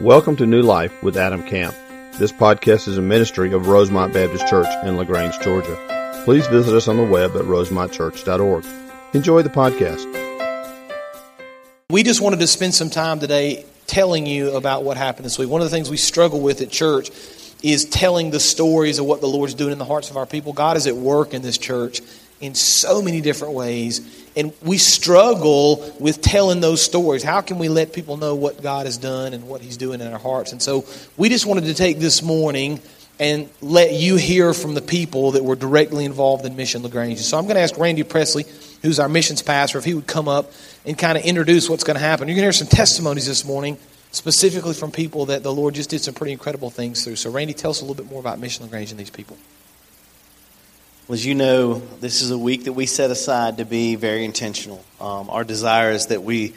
Welcome to New Life with Adam Camp. This podcast is a ministry of Rosemont Baptist Church in LaGrange, Georgia. Please visit us on the web at rosemontchurch.org. Enjoy the podcast. We just wanted to spend some time today telling you about what happened this week. One of the things we struggle with at church is telling the stories of what the Lord's doing in the hearts of our people. God is at work in this church in so many different ways. And we struggle with telling those stories. How can we let people know what God has done and what He's doing in our hearts? And so we just wanted to take this morning and let you hear from the people that were directly involved in Mission LaGrange. So I'm going to ask Randy Presley, who's our missions pastor, if he would come up and kind of introduce what's going to happen. You're going to hear some testimonies this morning, specifically from people that the Lord just did some pretty incredible things through. So, Randy, tell us a little bit more about Mission LaGrange and these people. Well, as you know, this is a week that we set aside to be very intentional. Um, our desire is that we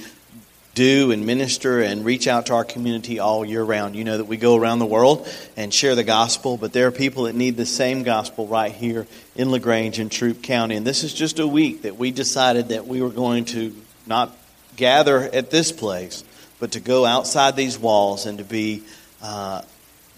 do and minister and reach out to our community all year round. You know that we go around the world and share the gospel, but there are people that need the same gospel right here in LaGrange and Troup County. And this is just a week that we decided that we were going to not gather at this place, but to go outside these walls and to be uh,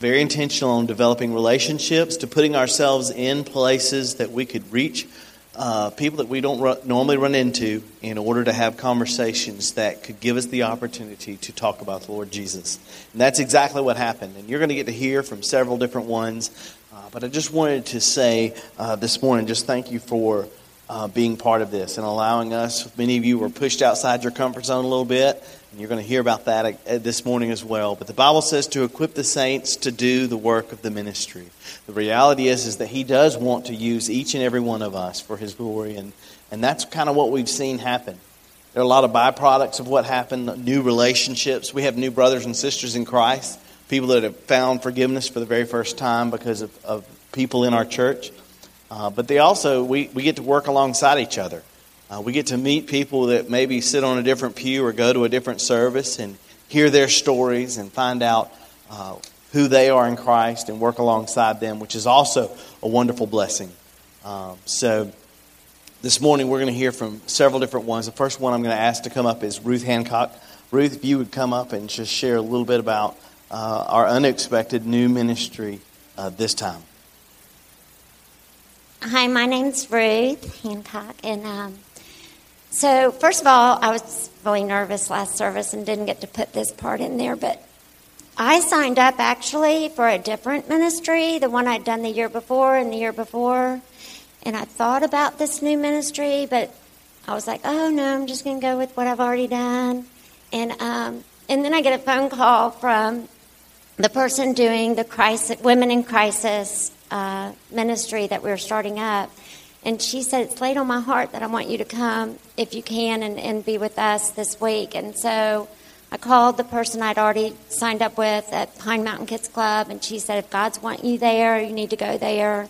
very intentional on developing relationships, to putting ourselves in places that we could reach uh, people that we don't normally run into in order to have conversations that could give us the opportunity to talk about the Lord Jesus. And that's exactly what happened. And you're going to get to hear from several different ones. Uh, but I just wanted to say uh, this morning, just thank you for uh, being part of this and allowing us. Many of you were pushed outside your comfort zone a little bit and you're going to hear about that uh, this morning as well. But the Bible says to equip the saints to do the work of the ministry. The reality is, is that He does want to use each and every one of us for His glory. And, and that's kind of what we've seen happen. There are a lot of byproducts of what happened, new relationships. We have new brothers and sisters in Christ, people that have found forgiveness for the very first time because of, of people in our church. Uh, but they also, we, we get to work alongside each other. Uh, we get to meet people that maybe sit on a different pew or go to a different service and hear their stories and find out uh, who they are in Christ and work alongside them, which is also a wonderful blessing. Um, so, this morning we're going to hear from several different ones. The first one I'm going to ask to come up is Ruth Hancock. Ruth, if you would come up and just share a little bit about uh, our unexpected new ministry uh, this time. Hi, my name's Ruth Hancock, and um, so, first of all, I was really nervous last service and didn't get to put this part in there, but I signed up actually for a different ministry, the one I'd done the year before and the year before. And I thought about this new ministry, but I was like, oh no, I'm just going to go with what I've already done. And, um, and then I get a phone call from the person doing the crisis, Women in Crisis uh, ministry that we were starting up. And she said, It's laid on my heart that I want you to come if you can and, and be with us this week. And so I called the person I'd already signed up with at Pine Mountain Kids Club, and she said, If God's want you there, you need to go there.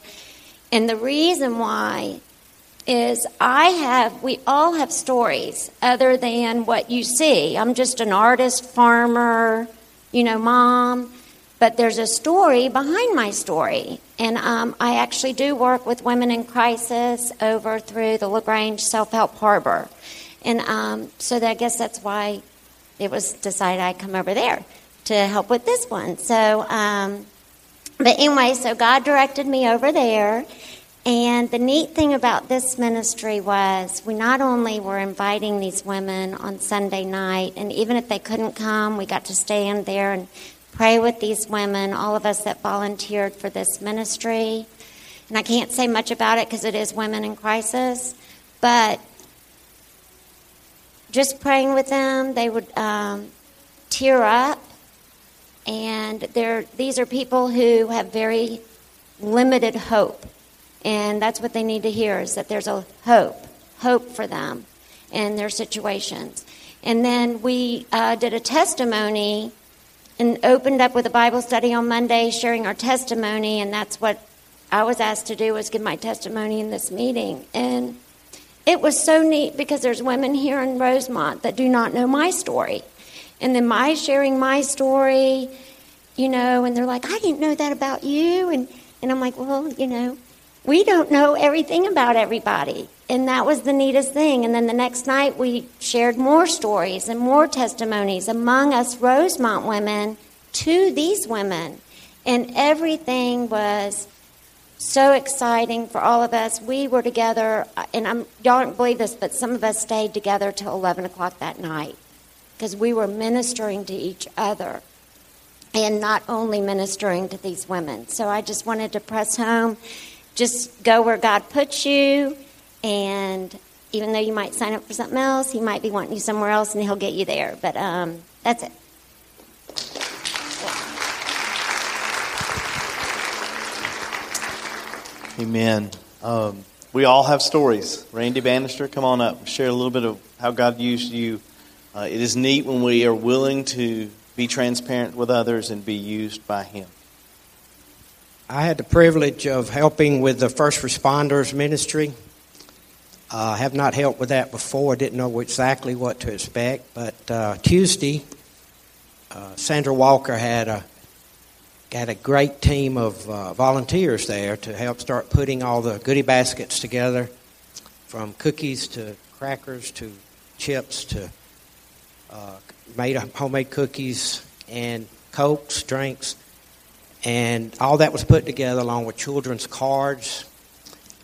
And the reason why is I have, we all have stories other than what you see. I'm just an artist, farmer, you know, mom but there's a story behind my story. And um, I actually do work with women in crisis over through the LaGrange Self Help Harbor. And um, so I guess that's why it was decided I'd come over there to help with this one. So, um, but anyway, so God directed me over there. And the neat thing about this ministry was we not only were inviting these women on Sunday night, and even if they couldn't come, we got to stand there and pray with these women, all of us that volunteered for this ministry. And I can't say much about it because it is women in crisis, but just praying with them, they would um, tear up. And they're, these are people who have very limited hope. And that's what they need to hear is that there's a hope, hope for them in their situations. And then we uh, did a testimony and opened up with a Bible study on Monday, sharing our testimony, and that's what I was asked to do was give my testimony in this meeting. And it was so neat because there's women here in Rosemont that do not know my story. And then my sharing my story, you know, and they're like, I didn't know that about you. And, and I'm like, well, you know, we don't know everything about everybody. And that was the neatest thing. And then the next night, we shared more stories and more testimonies among us Rosemont women to these women. And everything was so exciting for all of us. We were together, and I'm, y'all don't believe this, but some of us stayed together till 11 o'clock that night because we were ministering to each other and not only ministering to these women. So I just wanted to press home just go where God puts you, and even though you might sign up for something else, He might be wanting you somewhere else, and He'll get you there. But um, that's it. Amen. Um, we all have stories. Randy Bannister, come on up. Share a little bit of how God used you. Uh, it is neat when we are willing to be transparent with others and be used by Him. I had the privilege of helping with the first responders ministry. I uh, have not helped with that before. I didn't know exactly what to expect. But uh, Tuesday, uh, Sandra Walker had a got a great team of uh, volunteers there to help start putting all the goodie baskets together, from cookies to crackers to chips to uh, made homemade cookies and cokes, drinks, and all that was put together along with children's cards.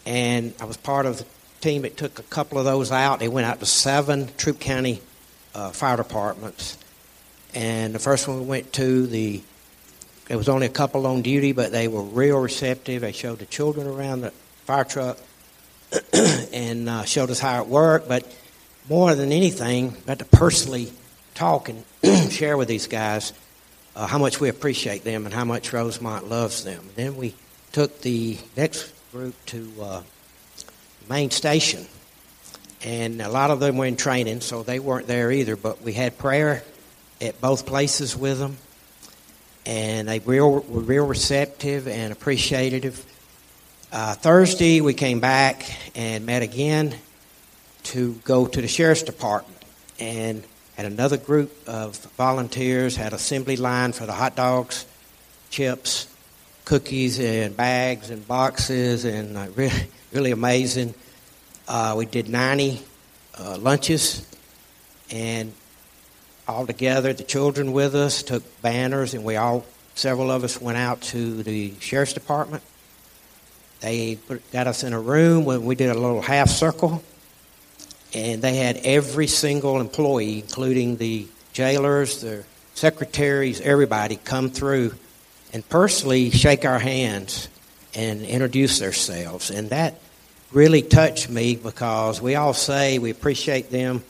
And I was part of the team that took a couple of those out. They went out to seven Troup County uh, fire departments. And the first one we went to, the there was only a couple on duty, but they were real receptive. They showed the children around the fire truck and uh, showed us how it worked. But more than anything, got to personally talk and share with these guys uh, how much we appreciate them and how much Rosemont loves them. Then we took the next group to uh, main station, and a lot of them were in training, so they weren't there either. But we had prayer at both places with them and they real, were real receptive and appreciative. Uh, Thursday, we came back and met again to go to the sheriff's department and had another group of volunteers, had assembly line for the hot dogs, chips, cookies, and bags and boxes, and uh, really, really amazing. Uh, we did 90 uh, lunches, and all together, the children with us, took banners, and we all, several of us went out to the sheriff's department. They put, got us in a room when we did a little half circle, and they had every single employee, including the jailers, the secretaries, everybody, come through and personally shake our hands and introduce themselves. And that really touched me because we all say we appreciate them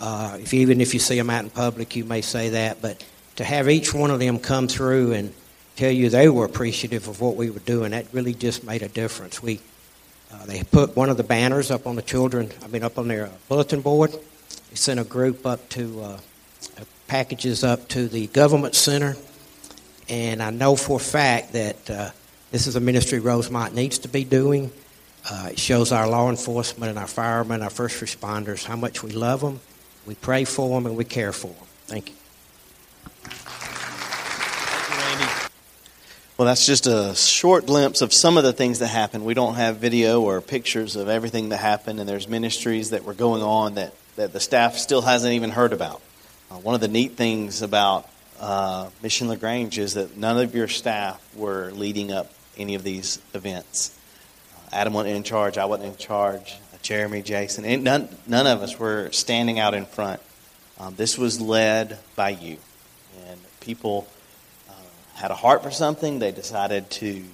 uh, if even if you see them out in public, you may say that, but to have each one of them come through and tell you they were appreciative of what we were doing, that really just made a difference. We uh, they put one of the banners up on the children, I mean up on their bulletin board. They sent a group up to uh, packages up to the government center, and I know for a fact that uh, this is a ministry Rosemont needs to be doing. Uh, it shows our law enforcement and our firemen, our first responders, how much we love them we pray for them and we care for them. Thank you. Thank you, Randy. Well, that's just a short glimpse of some of the things that happened. We don't have video or pictures of everything that happened, and there's ministries that were going on that, that the staff still hasn't even heard about. Uh, one of the neat things about uh, Mission LaGrange is that none of your staff were leading up any of these events. Uh, Adam wasn't in charge, I wasn't in charge. Jeremy, Jason, and none, none of us were standing out in front. Um, this was led by you. And people uh, had a heart for something. They decided to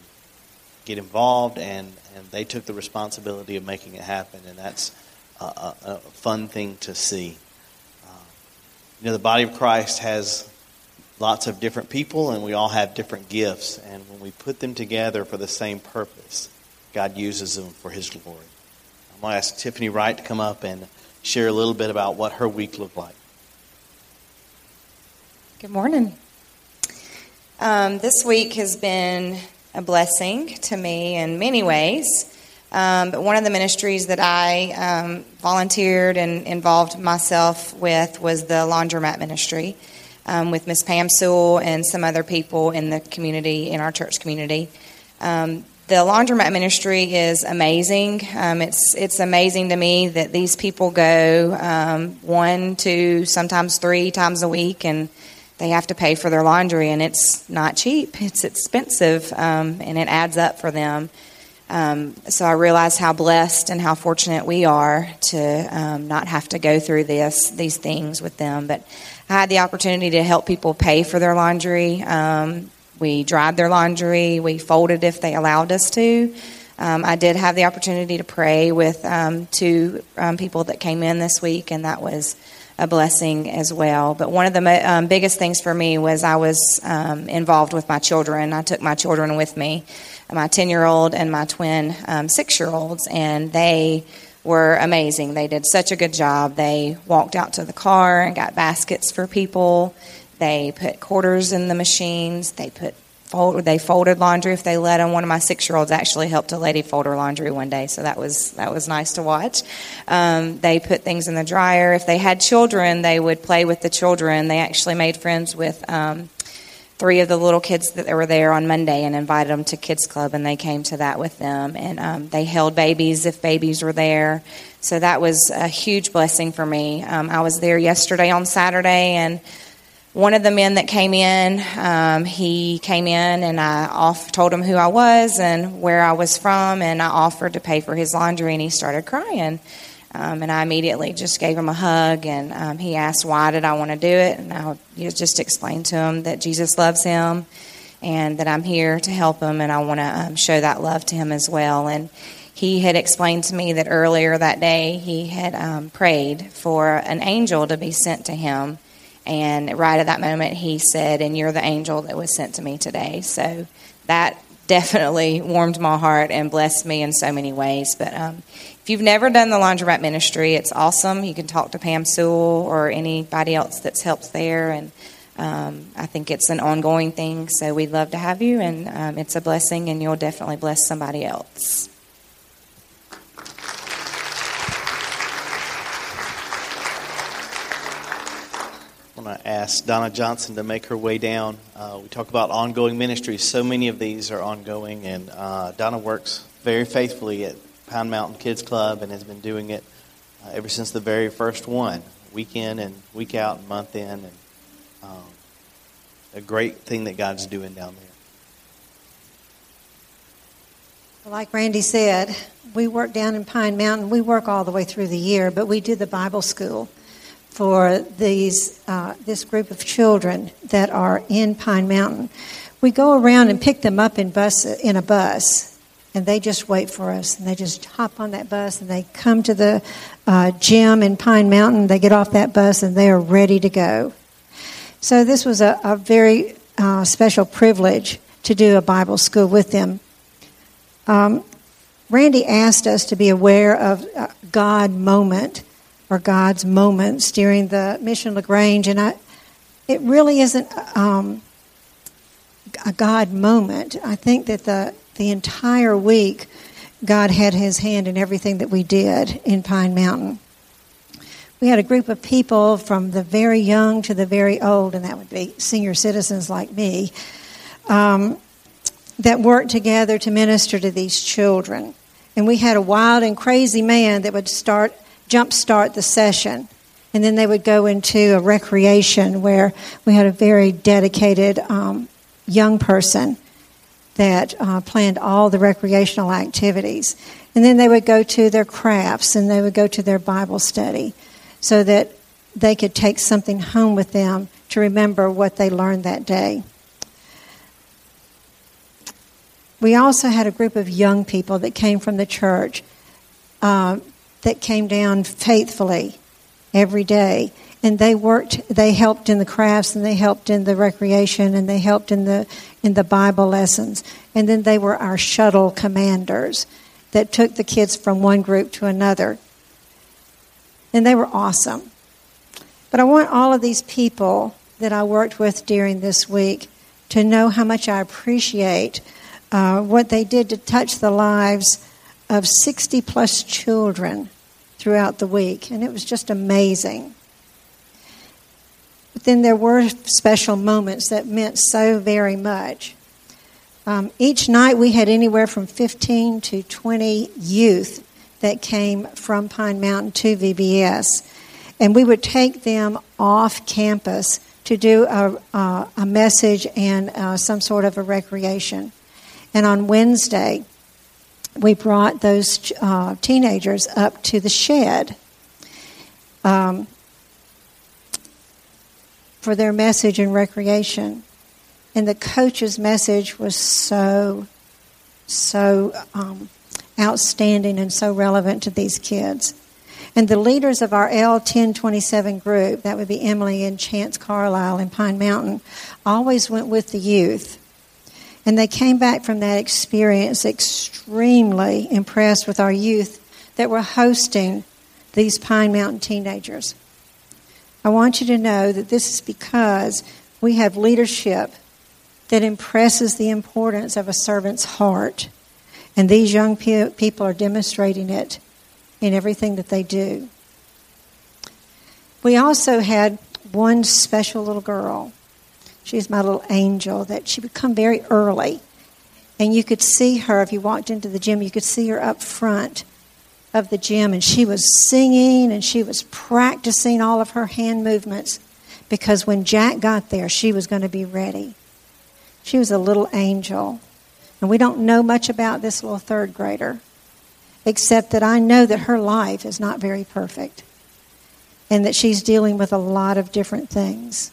get involved, and, and they took the responsibility of making it happen. And that's a, a, a fun thing to see. Uh, you know, the body of Christ has lots of different people, and we all have different gifts. And when we put them together for the same purpose, God uses them for His glory. I'm going to ask Tiffany Wright to come up and share a little bit about what her week looked like. Good morning. Um, this week has been a blessing to me in many ways. Um, but one of the ministries that I um, volunteered and involved myself with was the laundromat ministry um, with Miss Pam Sewell and some other people in the community, in our church community. Um, the laundromat ministry is amazing. Um, it's it's amazing to me that these people go um, one, two, sometimes three times a week, and they have to pay for their laundry, and it's not cheap. It's expensive, um, and it adds up for them. Um, so I realize how blessed and how fortunate we are to um, not have to go through this these things with them. But I had the opportunity to help people pay for their laundry. Um, we dried their laundry. We folded if they allowed us to. Um, I did have the opportunity to pray with um, two people that came in this week, and that was a blessing as well. But one of the um, biggest things for me was I was um, involved with my children. I took my children with me, my 10 year old and my twin um, six year olds, and they were amazing. They did such a good job. They walked out to the car and got baskets for people. They put quarters in the machines. They put fold, they folded laundry if they let them. One of my six year olds actually helped a lady fold her laundry one day, so that was that was nice to watch. Um, they put things in the dryer. If they had children, they would play with the children. They actually made friends with. Um, three of the little kids that were there on Monday and invited them to Kids Club, and they came to that with them. And um, they held babies if babies were there. So that was a huge blessing for me. Um, I was there yesterday on Saturday, and one of the men that came in, um, he came in and I off, told him who I was and where I was from, and I offered to pay for his laundry, and he started crying. Um, and I immediately just gave him a hug, and um, he asked why did I want to do it, and I just explained to him that Jesus loves him, and that I'm here to help him, and I want to um, show that love to him as well. And he had explained to me that earlier that day he had um, prayed for an angel to be sent to him and right at that moment, he said, And you're the angel that was sent to me today. So that definitely warmed my heart and blessed me in so many ways. But um, if you've never done the laundromat ministry, it's awesome. You can talk to Pam Sewell or anybody else that's helped there. And um, I think it's an ongoing thing. So we'd love to have you, and um, it's a blessing, and you'll definitely bless somebody else. Want to ask Donna Johnson to make her way down. Uh, we talk about ongoing ministries. So many of these are ongoing, and uh, Donna works very faithfully at Pine Mountain Kids Club and has been doing it uh, ever since the very first one, week in and week out, and month in, and um, a great thing that God's doing down there. Like Randy said, we work down in Pine Mountain. We work all the way through the year, but we do the Bible school for these, uh, this group of children that are in Pine Mountain. We go around and pick them up in, bus, in a bus, and they just wait for us. And they just hop on that bus and they come to the uh, gym in Pine Mountain. They get off that bus and they are ready to go. So, this was a, a very uh, special privilege to do a Bible school with them. Um, Randy asked us to be aware of God moment or God's moments during the Mission LaGrange, and I, it really isn't um, a God moment. I think that the the entire week, God had His hand in everything that we did in Pine Mountain. We had a group of people from the very young to the very old, and that would be senior citizens like me, um, that worked together to minister to these children. And we had a wild and crazy man that would start jumpstart the session. And then they would go into a recreation where we had a very dedicated um, young person that uh, planned all the recreational activities. And then they would go to their crafts and they would go to their Bible study so that they could take something home with them to remember what they learned that day. We also had a group of young people that came from the church uh, that came down faithfully every day. And they worked, they helped in the crafts and they helped in the recreation and they helped in the, in the Bible lessons. And then they were our shuttle commanders that took the kids from one group to another. And they were awesome. But I want all of these people that I worked with during this week to know how much I appreciate uh, what they did to touch the lives of 60 plus children throughout the week, and it was just amazing. But then there were special moments that meant so very much. Um, each night we had anywhere from 15 to 20 youth that came from Pine Mountain to VBS, and we would take them off campus to do a, uh, a message and uh, some sort of a recreation. And on Wednesday, we brought those uh, teenagers up to the shed um, for their message and recreation. And the coach's message was so, so um, outstanding and so relevant to these kids. And the leaders of our L1027 group, that would be Emily and Chance Carlisle in Pine Mountain, always went with the youth. And they came back from that experience extremely impressed with our youth that were hosting these Pine Mountain teenagers. I want you to know that this is because we have leadership that impresses the importance of a servant's heart. And these young pe- people are demonstrating it in everything that they do. We also had one special little girl. She's my little angel that she would come very early. And you could see her, if you walked into the gym, you could see her up front of the gym. And she was singing and she was practicing all of her hand movements because when Jack got there, she was going to be ready. She was a little angel. And we don't know much about this little third grader, except that I know that her life is not very perfect and that she's dealing with a lot of different things.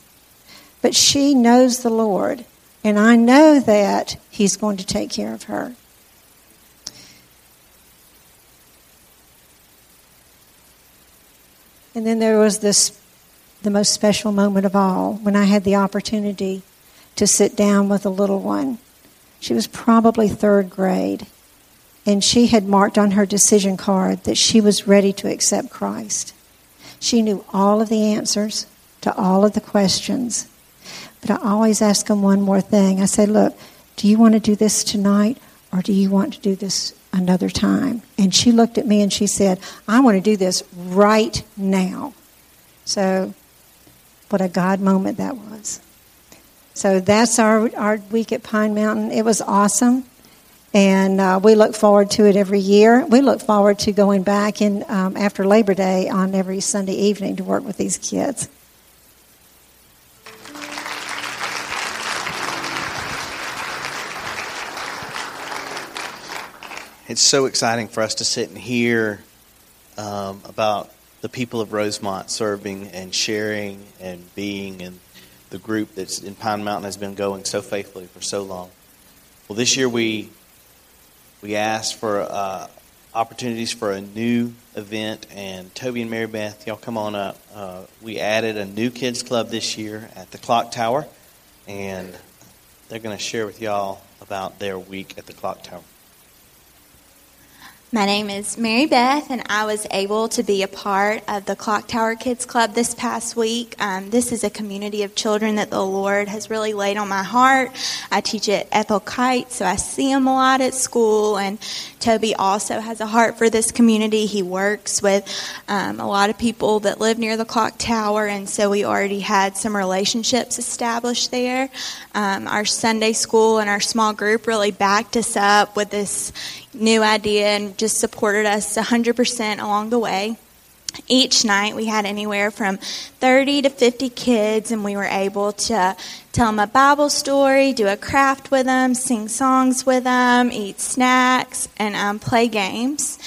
But she knows the Lord, and I know that He's going to take care of her. And then there was this, the most special moment of all, when I had the opportunity to sit down with a little one. She was probably third grade, and she had marked on her decision card that she was ready to accept Christ. She knew all of the answers to all of the questions. But I always ask them one more thing. I say, Look, do you want to do this tonight, or do you want to do this another time? And she looked at me and she said, I want to do this right now. So, what a God moment that was. So that's our, our week at Pine Mountain. It was awesome. And uh, we look forward to it every year. We look forward to going back in um, after Labor Day on every Sunday evening to work with these kids. It's so exciting for us to sit and hear um, about the people of Rosemont serving and sharing and being and the group that's in Pine Mountain has been going so faithfully for so long. Well, this year we we asked for uh, opportunities for a new event, and Toby and Mary Beth, y'all come on up. Uh, we added a new kids club this year at the Clock Tower, and they're going to share with y'all about their week at the Clock Tower. My name is Mary Beth, and I was able to be a part of the Clock Tower Kids Club this past week. Um, this is a community of children that the Lord has really laid on my heart. I teach at Ethel Kight, so I see them a lot at school, and Toby also has a heart for this community. He works with um, a lot of people that live near the clock tower, and so we already had some relationships established there. Um, our Sunday school and our small group really backed us up with this new idea and just supported us 100% along the way. Each night we had anywhere from 30 to 50 kids, and we were able to tell them a Bible story, do a craft with them, sing songs with them, eat snacks, and um, play games.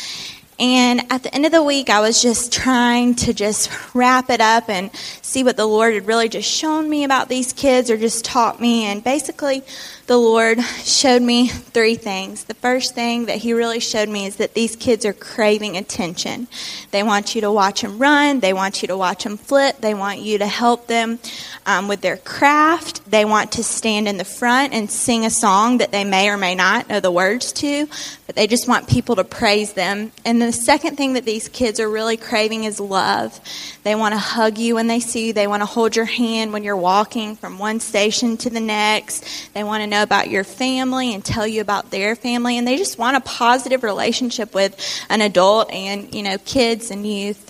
And at the end of the week, I was just trying to just wrap it up and see what the Lord had really just shown me about these kids or just taught me. And basically, the Lord showed me three things. The first thing that He really showed me is that these kids are craving attention. They want you to watch them run, they want you to watch them flip, they want you to help them um, with their craft, they want to stand in the front and sing a song that they may or may not know the words to, but they just want people to praise them. And the second thing that these kids are really craving is love. They want to hug you when they see you, they want to hold your hand when you're walking from one station to the next, they want to know about your family and tell you about their family, and they just want a positive relationship with an adult and, you know, kids and youth.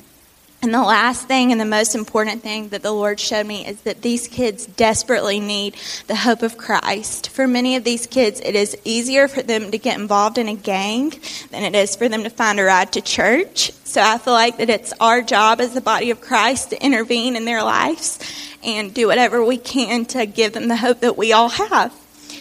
And the last thing and the most important thing that the Lord showed me is that these kids desperately need the hope of Christ. For many of these kids, it is easier for them to get involved in a gang than it is for them to find a ride to church. So I feel like that it's our job as the body of Christ to intervene in their lives and do whatever we can to give them the hope that we all have.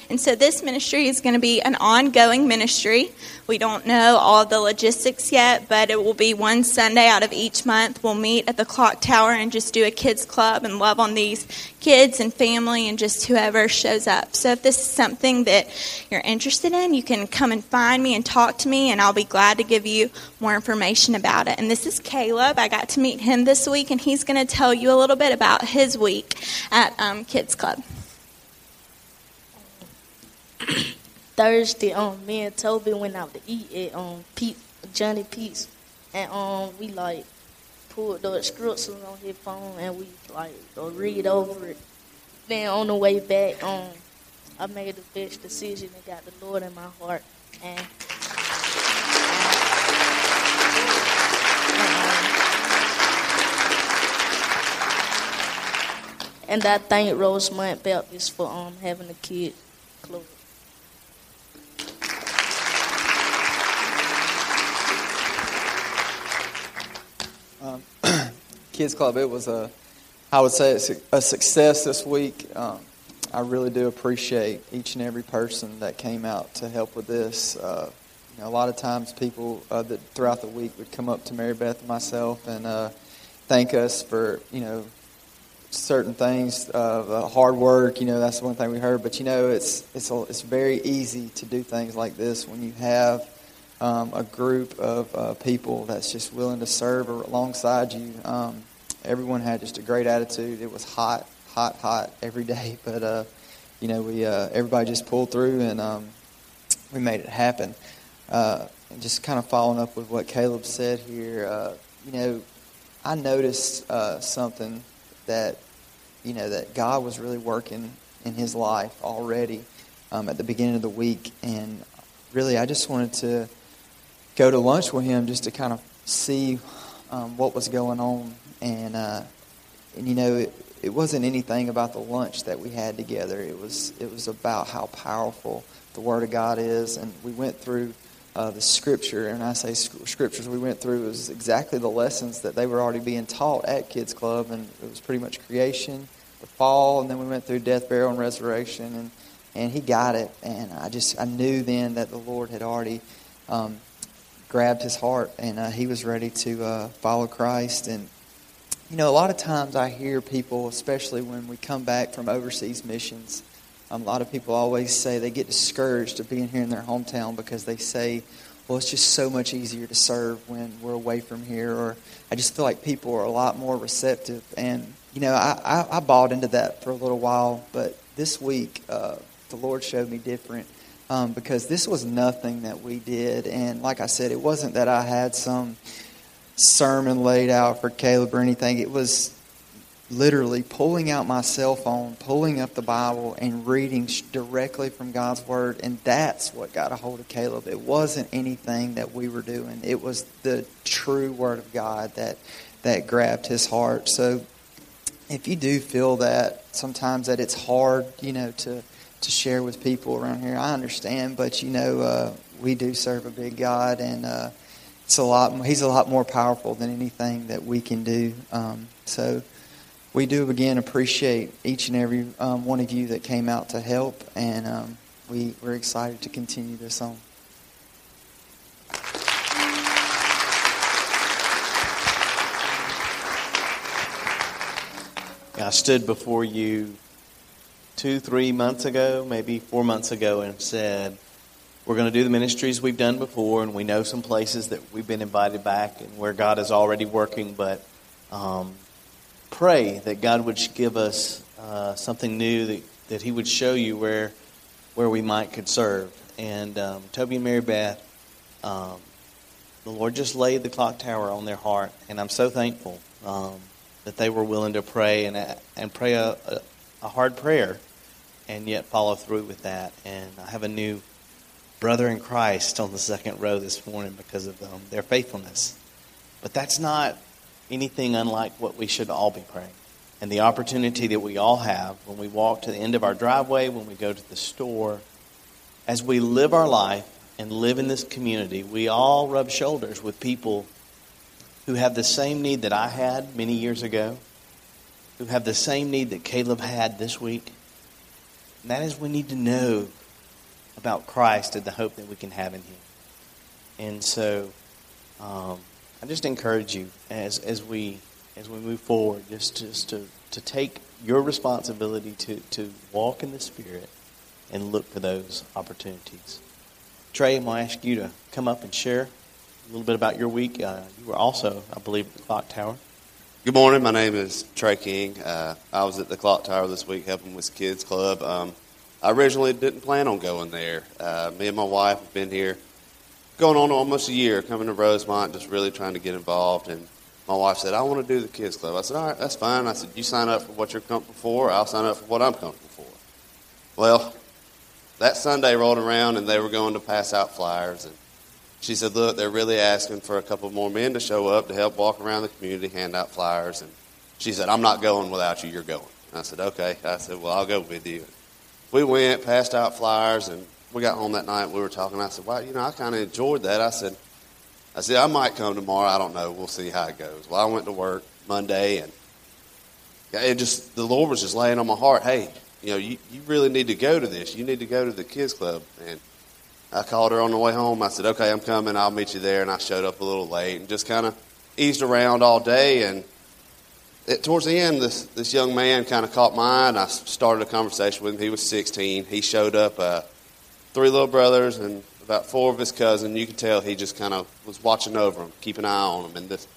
And so this ministry is going to be an ongoing ministry. We don't know all the logistics yet, but it will be one Sunday out of each month. We'll meet at the clock tower and just do a kids club and love on these kids and family and just whoever shows up. So if this is something that you're interested in, you can come and find me and talk to me and I'll be glad to give you more information about it. And this is Caleb. I got to meet him this week and he's going to tell you a little bit about his week at um, Kids Club. Thursday, um, me and Toby went out to eat at um Pete, Johnny Pete's, and um we like pulled the instructions on his phone and we like read over it. Then on the way back, um, I made the best decision and got the Lord in my heart, and. And I thank Rosemont Baptist for um having the kid close. Um, Kids Club, it was a, I would say it's a, success this week. Um, I really do appreciate each and every person that came out to help with this. Uh, you know, a lot of times people uh, that throughout the week would come up to Mary Beth and myself and uh, thank us for, you know, certain things, uh, hard work. You know, that's one thing we heard. But you know, it's it's a, it's very easy to do things like this when you have um, a group of uh, people that's just willing to serve alongside you. Um, everyone had just a great attitude. It was hot, hot, hot every day, but uh, you know, we uh, everybody just pulled through and um, we made it happen. Uh, just kind of following up with what Caleb said here, uh, you know, I noticed uh, something that you know that God was really working in his life already um, at the beginning of the week, and really, I just wanted to go to lunch with him just to kind of see um, what was going on. And, uh, and you know, it, it wasn't anything about the lunch that we had together. It was, it was about how powerful the Word of God is. And we went through uh, the Scripture, and I say Scriptures we went through was exactly the lessons that they were already being taught at Kids Club. And it was pretty much creation, the fall, and then we went through death, burial, and resurrection. And, and he got it. And I just, I knew then that the Lord had already um, grabbed his heart, and uh, he was ready to uh, follow Christ. And you know, a lot of times I hear people, especially when we come back from overseas missions, um, a lot of people always say they get discouraged of being here in their hometown because they say, "Well, it's just so much easier to serve when we're away from here," or I just feel like people are a lot more receptive. And you know, I, I, I bought into that for a little while, but this week uh, the Lord showed me different um, because this was nothing that we did. And like I said, it wasn't that I had some sermon laid out for Caleb or anything. It was literally pulling out my cell phone, pulling up the Bible, and reading directly from God's Word. And that's what got a hold of Caleb. It wasn't anything that we were doing, it was the true Word of God that, that grabbed his heart. So if you do feel that sometimes that it's hard, you know, to to share with people around here. I understand, but you know, uh, we do serve a big God, and uh, it's a lot. He's a lot more powerful than anything that we can do. Um, so, we do again appreciate each and every um, one of you that came out to help, and um, we we're excited to continue this on. I stood before you two, three months ago, maybe four months ago, and said, We're going to do the ministries we've done before, and we know some places that we've been invited back and where God is already working, but um, pray that God would give us uh, something new, that, that He would show you where, where we might could serve. And um, Toby and Mary Beth, um, the Lord just laid the clock tower on their heart, and I'm so thankful um, that they were willing to pray and, and pray a, a, a hard prayer and yet follow through with that. And I have a new brother in Christ on the second row this morning because of um, their faithfulness. But that's not anything unlike what we should all be praying. And the opportunity that we all have when we walk to the end of our driveway, when we go to the store, as we live our life and live in this community, we all rub shoulders with people who have the same need that I had many years ago who have the same need that Caleb had this week. And that is we need to know about Christ and the hope that we can have in Him. And so, um, I just encourage you as as we as we move forward, just just to to take your responsibility to to walk in the Spirit and look for those opportunities. Trey, I'm going to ask you to come up and share a little bit about your week. Uh, you were also, I believe, at the Clock Tower. Good morning. My name is Trey King. Uh, I was at the Clock Tower this week helping with Kids Club. Um, I originally didn't plan on going there. Uh, me and my wife have been here going on almost a year, coming to Rosemont, just really trying to get involved. And my wife said, I want to do the Kids Club. I said, all right, that's fine. I said, you sign up for what you're comfortable for. I'll sign up for what I'm comfortable for. Well, that Sunday rolled around and they were going to pass out flyers. And she said, Look, they're really asking for a couple more men to show up to help walk around the community, hand out flyers. And she said, I'm not going without you. You're going. I said, Okay. I said, Well, I'll go with you. We went, passed out flyers, and we got home that night. We were talking. I said, Well, you know, I kind of enjoyed that. I said, I said, I might come tomorrow. I don't know. We'll see how it goes. Well, I went to work Monday, and it just, the Lord was just laying on my heart, hey, you know, you, you really need to go to this. You need to go to the kids club. And I called her on the way home. I said, okay, I'm coming. I'll meet you there. And I showed up a little late and just kind of eased around all day. And it, towards the end, this, this young man kind of caught my eye, and I started a conversation with him. He was 16. He showed up, uh, three little brothers and about four of his cousins. You could tell he just kind of was watching over them, keeping an eye on them. And this,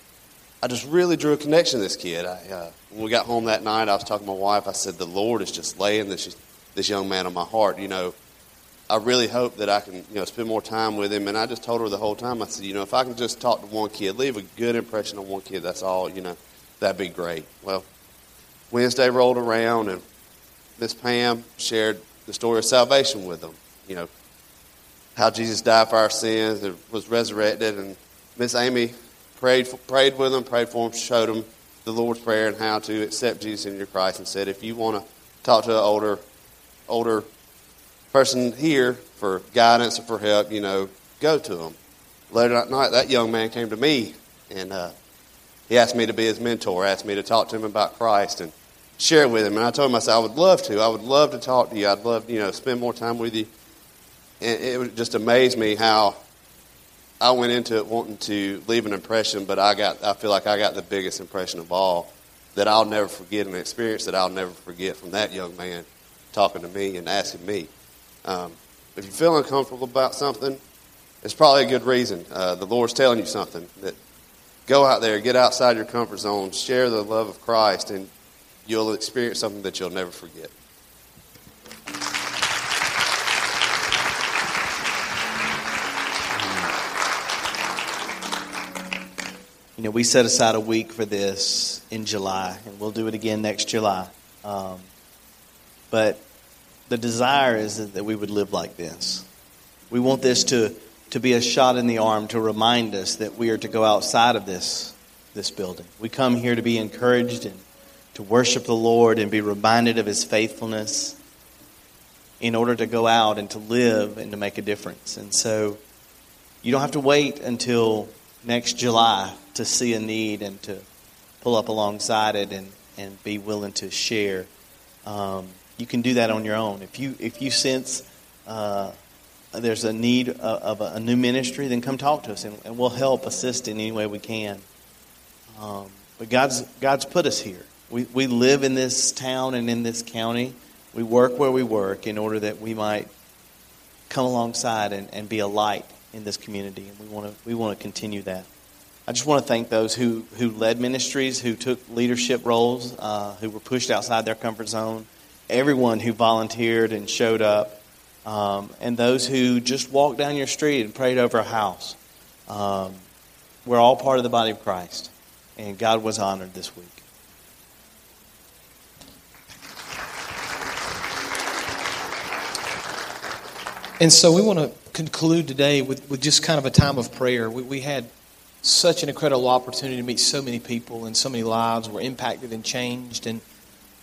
I just really drew a connection to this kid. I, uh, when we got home that night, I was talking to my wife. I said, "The Lord is just laying this this young man on my heart." You know, I really hope that I can, you know, spend more time with him. And I just told her the whole time. I said, "You know, if I can just talk to one kid, leave a good impression on one kid, that's all. You know, that'd be great." Well, Wednesday rolled around, and Miss Pam shared the story of salvation with them. You know, how Jesus died for our sins and was resurrected, and Miss Amy prayed, prayed with them, prayed for them, showed them the Lord's Prayer and how to accept Jesus into your Christ, and said, if you want to talk to an older, older person here for guidance or for help, you know, go to them. Later that night, that young man came to me, and uh, he asked me to be his mentor, asked me to talk to him about Christ and share with him. And I told him, I said, I would love to. I would love to talk to you. I'd love, you know, spend more time with you. And it just amazed me how I went into it wanting to leave an impression, but I got I feel like I got the biggest impression of all that I'll never forget an experience that I'll never forget from that young man talking to me and asking me. Um, if you feel uncomfortable about something, it's probably a good reason. Uh, the Lord's telling you something that go out there, get outside your comfort zone, share the love of Christ, and you'll experience something that you'll never forget. You know, we set aside a week for this in July, and we'll do it again next July. Um, but the desire is that we would live like this. We want this to, to be a shot in the arm to remind us that we are to go outside of this, this building. We come here to be encouraged and to worship the Lord and be reminded of His faithfulness in order to go out and to live and to make a difference. And so you don't have to wait until next July to see a need and to pull up alongside it and, and be willing to share. Um, you can do that on your own. If you if you sense uh, there's a need of a, a, new ministry, then come talk to us and, and, we'll help assist in any way we can. Um, but God's God's put us here. We we live in this town and in this county. We work where we work in order that we might come alongside and, and be a light in this community, and we want to we want to continue that. I just want to thank those who, who led ministries, who took leadership roles, uh, who were pushed outside their comfort zone, everyone who volunteered and showed up, um, and those who just walked down your street and prayed over a house. Um, we're all part of the body of Christ, and God was honored this week. And so we want to conclude today with, with just kind of a time of prayer. We, we had such an incredible opportunity to meet so many people and so many lives were impacted and changed. And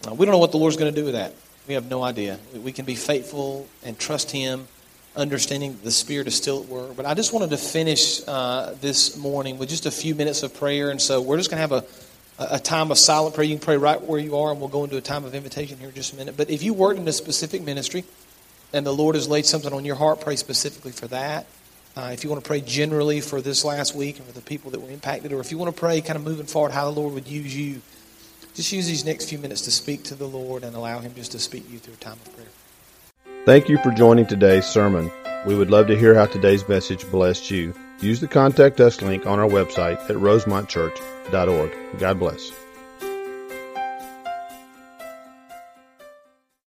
uh, we don't know what the Lord's going to do with that. We have no idea. We, can be faithful and trust Him, understanding the Spirit is still at work. But I just wanted to finish uh, this morning with just a few minutes of prayer. And so we're just going to have a, a time of silent prayer. You can pray right where you are, and we'll go into a time of invitation here in just a minute. But if you worked in a specific ministry and the Lord has laid something on your heart, pray specifically for that. Uh, if you want to pray generally for this last week and for the people that were impacted, or if you want to pray kind of moving forward how the Lord would use you, just use these next few minutes to speak to the Lord and allow Him just to speak to you through a time of prayer. Thank you for joining today's sermon. We would love to hear how today's message blessed you. Use the contact us link on our website at rosemontchurch.org. God bless.